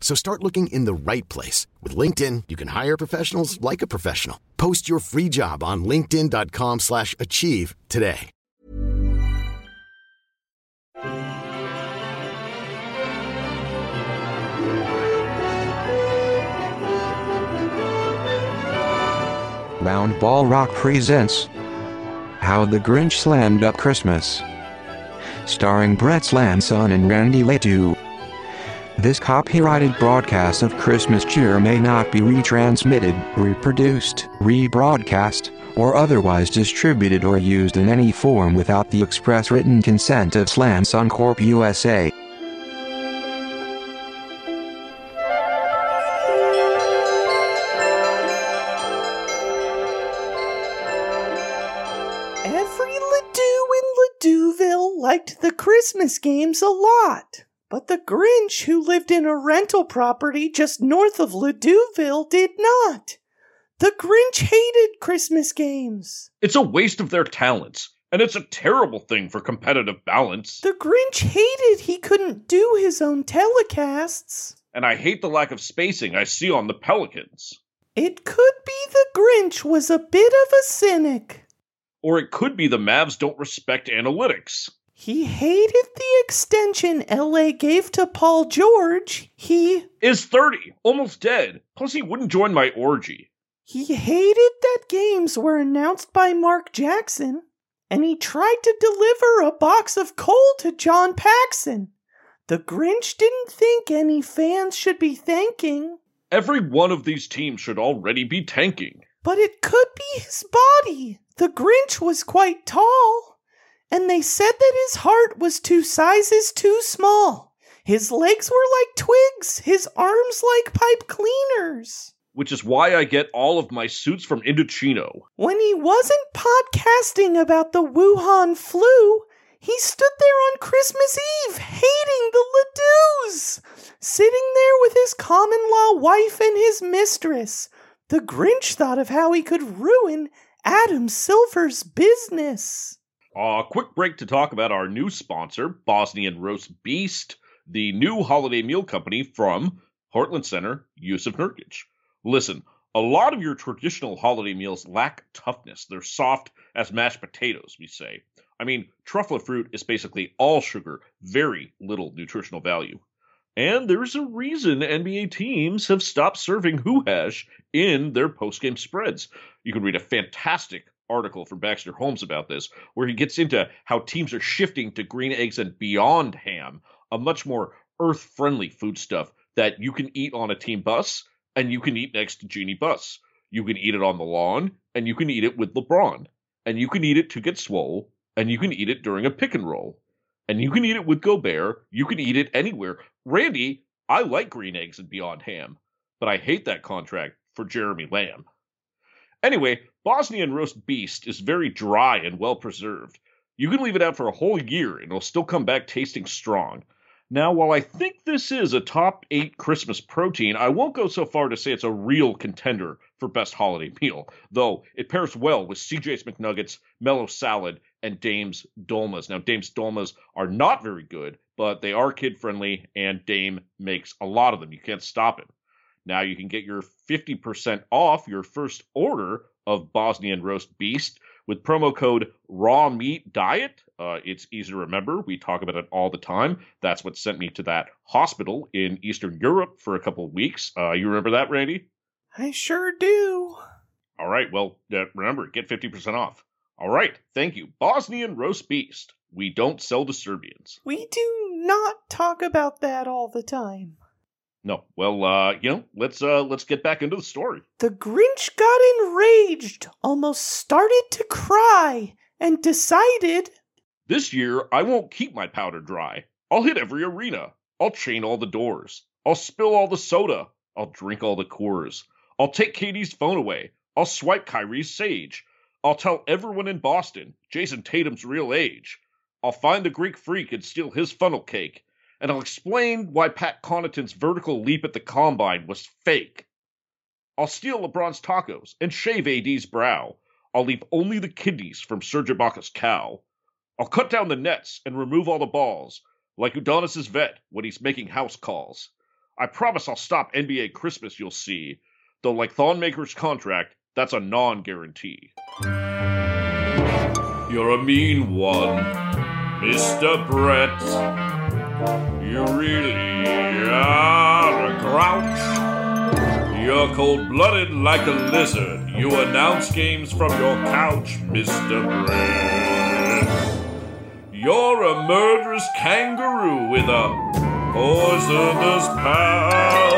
So start looking in the right place. With LinkedIn, you can hire professionals like a professional. Post your free job on linkedin.com slash achieve today. Round Ball Rock presents How the Grinch Slammed Up Christmas. Starring Brett Slamson and Randy Ledoux. This copyrighted broadcast of Christmas cheer may not be retransmitted, reproduced, rebroadcast, or otherwise distributed or used in any form without the express written consent of Slamson Corp. USA. Every Ledoux in Ledouville liked the Christmas games a lot. But the Grinch, who lived in a rental property just north of Ledouville, did not. The Grinch hated Christmas games. It's a waste of their talents, and it's a terrible thing for competitive balance. The Grinch hated he couldn't do his own telecasts. And I hate the lack of spacing I see on the Pelicans. It could be the Grinch was a bit of a cynic. Or it could be the Mavs don't respect analytics. He hated the extension LA gave to Paul George. He Is 30, almost dead. Plus, he wouldn't join my orgy. he hated that games were announced by Mark Jackson. And he tried to deliver a box of coal to John Paxson. The Grinch didn't think any fans should be thanking, Every one of these teams should already be tanking. but it could be his body. The Grinch was quite tall. And they said that his heart was two sizes too small. His legs were like twigs, his arms like pipe cleaners. Which is why I get all of my suits from Indochino. When he wasn't podcasting about the Wuhan flu, he stood there on Christmas Eve hating the Ledoux, sitting there with his common law wife and his mistress. The Grinch thought of how he could ruin Adam Silver's business. A quick break to talk about our new sponsor, Bosnian Roast Beast, the new holiday meal company from Portland Center, Jusuf Nurkic. Listen, a lot of your traditional holiday meals lack toughness. They're soft as mashed potatoes, we say. I mean, truffle fruit is basically all sugar, very little nutritional value. And there's a reason NBA teams have stopped serving Who Hash in their postgame spreads. You can read a fantastic article from Baxter Holmes about this, where he gets into how teams are shifting to green eggs and beyond ham, a much more earth friendly foodstuff that you can eat on a team bus and you can eat next to Jeanie Buss. You can eat it on the lawn and you can eat it with LeBron. And you can eat it to get swole and you can eat it during a pick and roll. And you can eat it with Gobert. You can eat it anywhere. Randy, I like green eggs and beyond ham, but I hate that contract for Jeremy Lamb. Anyway, Bosnian roast beast is very dry and well preserved. You can leave it out for a whole year and it'll still come back tasting strong. Now, while I think this is a top eight Christmas protein, I won't go so far to say it's a real contender for best holiday meal, though it pairs well with CJ's McNuggets, Melo Salad, and Dame's Dolmas. Now, Dame's Dolmas are not very good, but they are kid friendly, and Dame makes a lot of them. You can't stop it. Now you can get your 50% off your first order of Bosnian roast beast with promo code raw meat diet. Uh, it's easy to remember. We talk about it all the time. That's what sent me to that hospital in Eastern Europe for a couple of weeks. Uh, you remember that, Randy? I sure do. All right. Well, uh, remember, get 50% off. All right. Thank you. Bosnian roast beast. We don't sell to Serbians. We do not talk about that all the time. No. Well, uh, you know, let's uh let's get back into the story. The Grinch got enraged, almost started to cry, and decided This year I won't keep my powder dry. I'll hit every arena. I'll chain all the doors. I'll spill all the soda. I'll drink all the Coors. I'll take Katie's phone away. I'll swipe Kyrie's sage. I'll tell everyone in Boston Jayson Tatum's real age. I'll find the Greek freak and steal his funnel cake and I'll explain why Pat Connaughton's vertical leap at the combine was fake. I'll steal LeBron's tacos and shave AD's brow. I'll leave only the kidneys from Serge Ibaka's cow. I'll cut down the nets and remove all the balls, like Udonis's vet when he's making house calls. I promise I'll stop NBA Christmas, you'll see, though like Thon Maker's contract, that's a non-guarantee. You're a mean one, Mr. Brett. You really are a grouch. You're cold blooded like a lizard. You announce games from your couch, Mr. Brett. You're a murderous kangaroo with a poisonous pouch.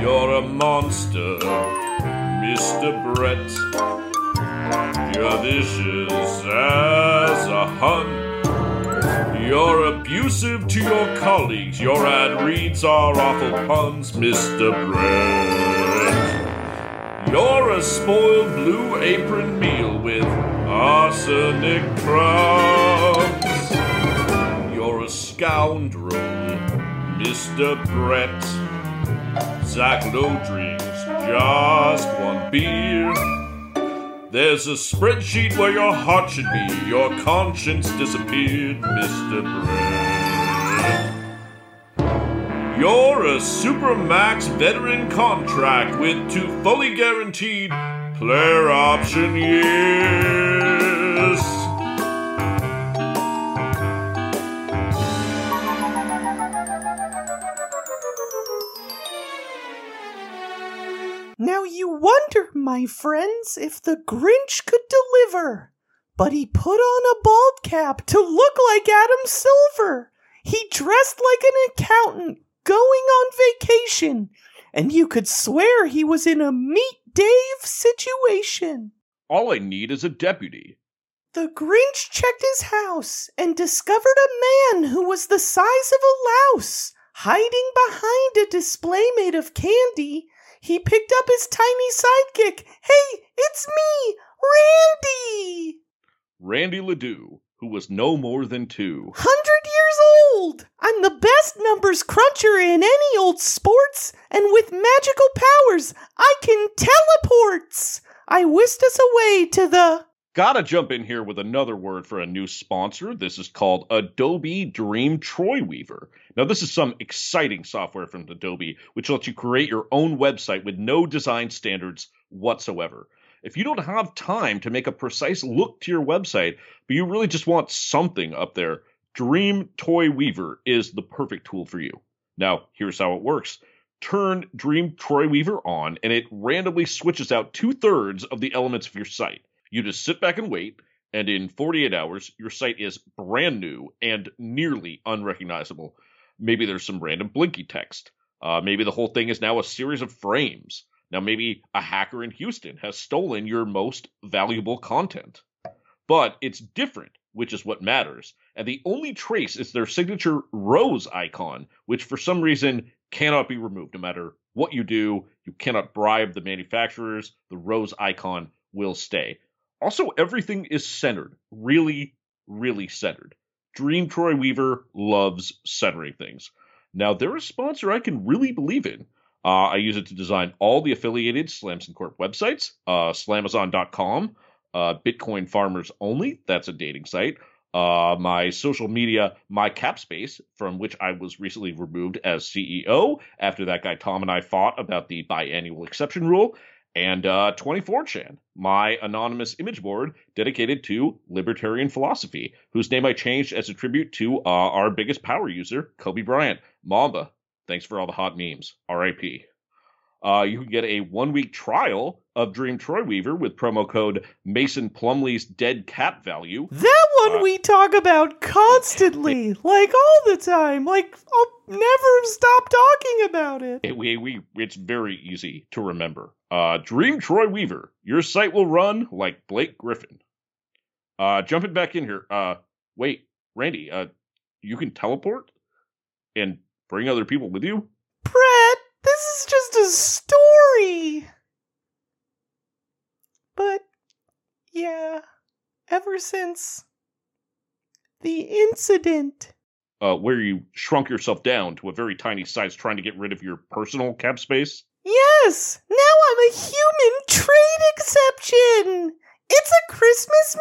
You're a monster, Mr. Brett. Vicious as a hun. You're abusive to your colleagues. Your ad reads are awful puns, Mr. Brett. You're a spoiled blue apron meal with arsenic crumbs. You're a scoundrel, Mr. Brett. Zach Lowe drinks just one beer. There's a spreadsheet where your heart should be. Your conscience disappeared, Mr. Brett. You're a Supermax veteran contract with two fully guaranteed player option years. Wonder, my friends, if the Grinch could deliver. But he put on a bald cap to look like Adam Silver. He dressed like an accountant going on vacation, and you could swear he was in a Meet Dave situation. All I need is a deputy. The Grinch checked his house and discovered a man who was the size of a louse, hiding behind a display made of candy he picked up his tiny sidekick. Hey, it's me, Randy! Randy Ledoux, who was no more than two. Hundred years old! I'm the best numbers cruncher in any old sports, and with magical powers, I can teleports! I whisked us away to the Gotta jump in here with another word for a new sponsor. This is called Adobe Dream Troy Weaver. Now, this is some exciting software from Adobe, which lets you create your own website with no design standards whatsoever. If you don't have time to make a precise look to your website, but you really just want something up there, Dream Troy Weaver is the perfect tool for you. Now, here's how it works. Turn Dream Troy Weaver on, and it randomly switches out two thirds of the elements of your site. You just sit back and wait, and in 48 hours, your site is brand new and nearly unrecognizable. Maybe there's some random blinky text. Uh, maybe the whole thing is now a series of frames. Now, maybe a hacker in Houston has stolen your most valuable content. But it's different which is what matters. And the only trace is their signature rose icon, which for some reason cannot be removed. No matter what you do, you cannot bribe the manufacturers. The rose icon will stay. Also, everything is centered. Really, really centered. Dream Troy Weaver loves centering things. Now, they're a sponsor I can really believe in. Uh, I use it to design all the affiliated Slamson Corp websites, uh, slamazon.com, uh, Bitcoin Farmers Only, that's a dating site, uh, my social media, my Capspace, from which I was recently removed as CEO after that guy Tom and I fought about the biannual exception rule, and uh, 24chan, my anonymous image board dedicated to libertarian philosophy, whose name I changed as a tribute to uh, our biggest power user, Kobe Bryant. Mamba, thanks for all the hot memes. R.I.P. Uh, you can get a one week trial of Dream Troy Weaver with promo code Mason Plumlee's dead cat value. That one Uh, we talk about constantly, like all the time. Like I'll never stop talking about it. It, we, we, it's very easy to remember. Uh, Dream Troy Weaver, your site will run like Blake Griffin. Uh, jumping back in here. Uh, wait, Randy, uh, you can teleport and bring other people with you? Brett, this is just a story. But yeah, ever since the incident. Uh, where you shrunk yourself down to a very tiny size trying to get rid of your personal cap space? Yes, now I'm a human trade exception. It's a Christmas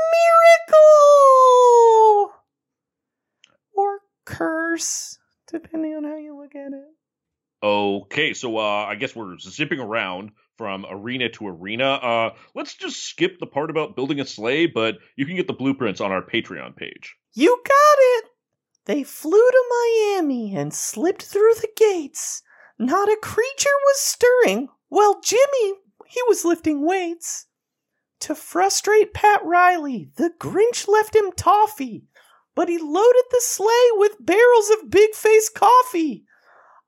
miracle. Or curse, depending on how you look at it. Okay, so uh, I guess we're zipping around from arena to arena. Uh, let's just skip the part about building a sleigh, but you can get the blueprints on our Patreon page. You got it. They flew to Miami and slipped through the gates. Not a creature was stirring. Well, Jimmy, he was lifting weights. To frustrate Pat Riley, the Grinch left him toffee, but he loaded the sleigh with barrels of big face coffee.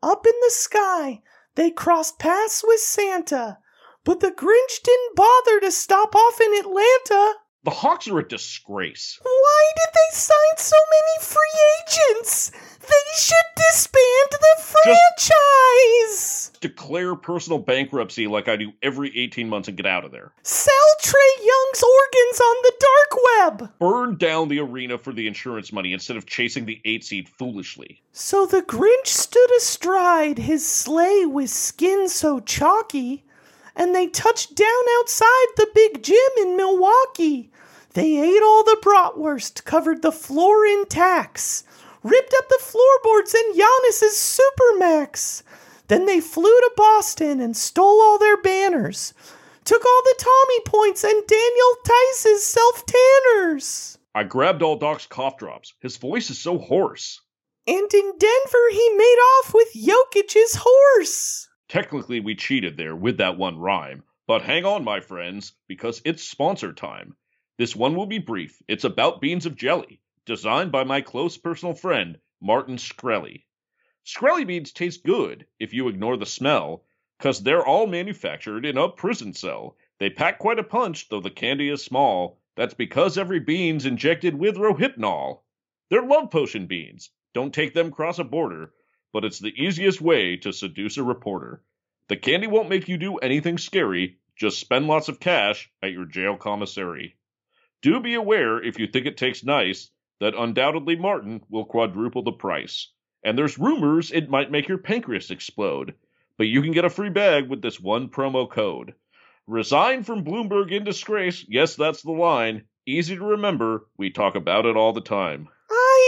Up in the sky, they crossed paths with Santa, but the Grinch didn't bother to stop off in Atlanta. The Hawks are a disgrace. Why did they sign so many free agents? They should disband the franchise. Declare personal bankruptcy like I do every 18 months and get out of there. Sell Trae Young's organs on the dark web. Burn down the arena for the insurance money instead of chasing the 8 seed foolishly. So the Grinch stood astride his sleigh with skin so chalky, and they touched down outside the big gym in Milwaukee. They ate all the bratwurst, covered the floor in tacks, ripped up the floorboards and Giannis's Supermax. Then they flew to Boston and stole all their banners, took all the Tommy points and Daniel Theis's self tanners. I grabbed all Doc's cough drops. His voice is so hoarse. And in Denver, he made off with Jokic's horse. Technically, we cheated there with that one rhyme, but hang on, my friends, because it's sponsor time. This one will be brief. It's about beans of jelly, designed by my close personal friend, Martin Shkreli. Shkreli beans taste good if you ignore the smell, 'cause they're all manufactured in a prison cell. They pack quite a punch, though the candy is small. That's because every bean's injected with Rohypnol. They're love potion beans. Don't take them cross a border, but it's the easiest way to seduce a reporter. The candy won't make you do anything scary, just spend lots of cash at your jail commissary. Do be aware if you think it tastes nice that undoubtedly Martin will quadruple the price. And there's rumors it might make your pancreas explode. But you can get a free bag with this one promo code. Resign from Bloomberg in disgrace. Yes, that's the line. Easy to remember. We talk about it all the time.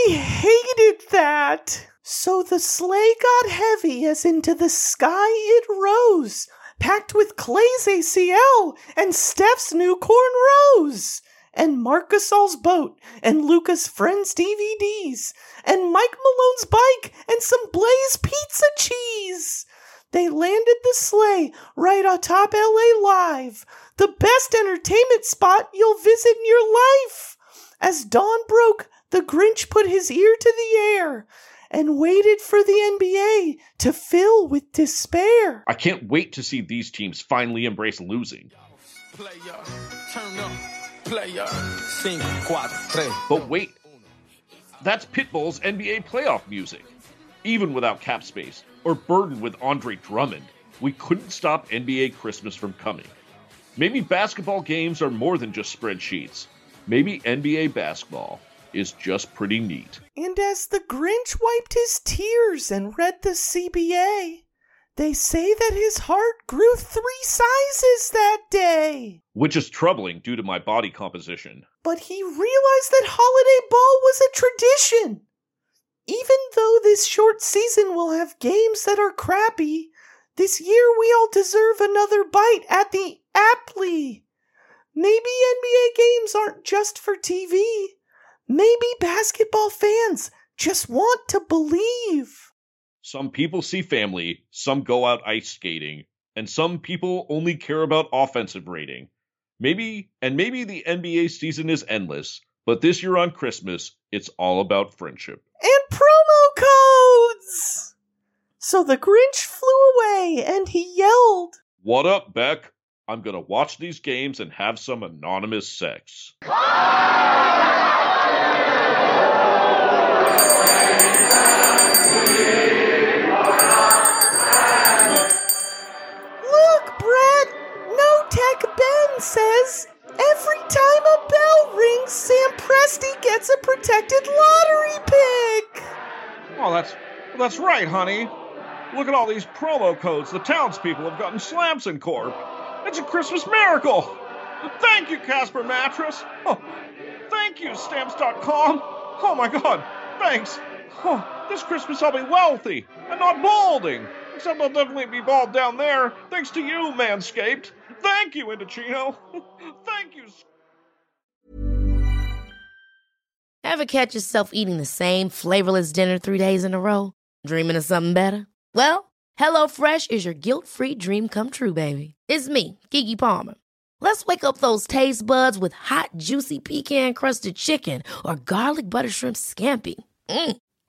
Hated that. So the sleigh got heavy as into the sky it rose, packed with Clay's ACL and Steph's new corn rose, and Marcusall's boat and Luka's friends' DVDs, and Mike Malone's bike and some Blaze pizza cheese. They landed the sleigh right atop LA Live, the best entertainment spot you'll visit in your life. As dawn broke, the Grinch put his ear to the air and waited for the NBA to fill with despair. I can't wait to see these teams finally embrace losing. Player, turn up. But wait, that's Pitbull's NBA playoff music. Even without cap space or burdened with Andre Drummond, we couldn't stop NBA Christmas from coming. Maybe basketball games are more than just spreadsheets. Maybe NBA basketball is just pretty neat. And as the Grinch wiped his tears and read the CBA, they say that his heart grew three sizes that day. Which is troubling due to my body composition. But he realized that Holiday Ball was a tradition. Even though this short season will have games that are crappy, this year we all deserve another bite at the Aptly. Maybe NBA games aren't just for TV. Maybe basketball fans just want to believe. Some people see family, some go out ice skating, and some people only care about offensive rating. Maybe, and maybe the NBA season is endless, but this year on Christmas, it's all about friendship. And promo codes! So the Grinch flew away and he yelled, What up, Beck? I'm gonna watch these games and have some anonymous sex. Look, Brett! No Tech Ben says every time a bell rings, Sam Presti gets a protected lottery pick! Oh, that's that's right, honey. Look at all these promo codes the townspeople have gotten Slamson Corp. It's a Christmas miracle. Thank you, Casper Mattress. Oh, thank you, Stamps.com. Oh my God, thanks. Oh, this Christmas I'll be wealthy and not balding. Except I'll definitely be bald down there, thanks to you, Manscaped. Thank you, Indochino. Thank you. Ever catch yourself eating the same flavorless dinner three days in a row? Dreaming of something better? Well, HelloFresh is your guilt-free dream come true, baby. It's me, Keke Palmer. Let's wake up those taste buds with hot, juicy pecan-crusted chicken or garlic butter shrimp scampi. Mm.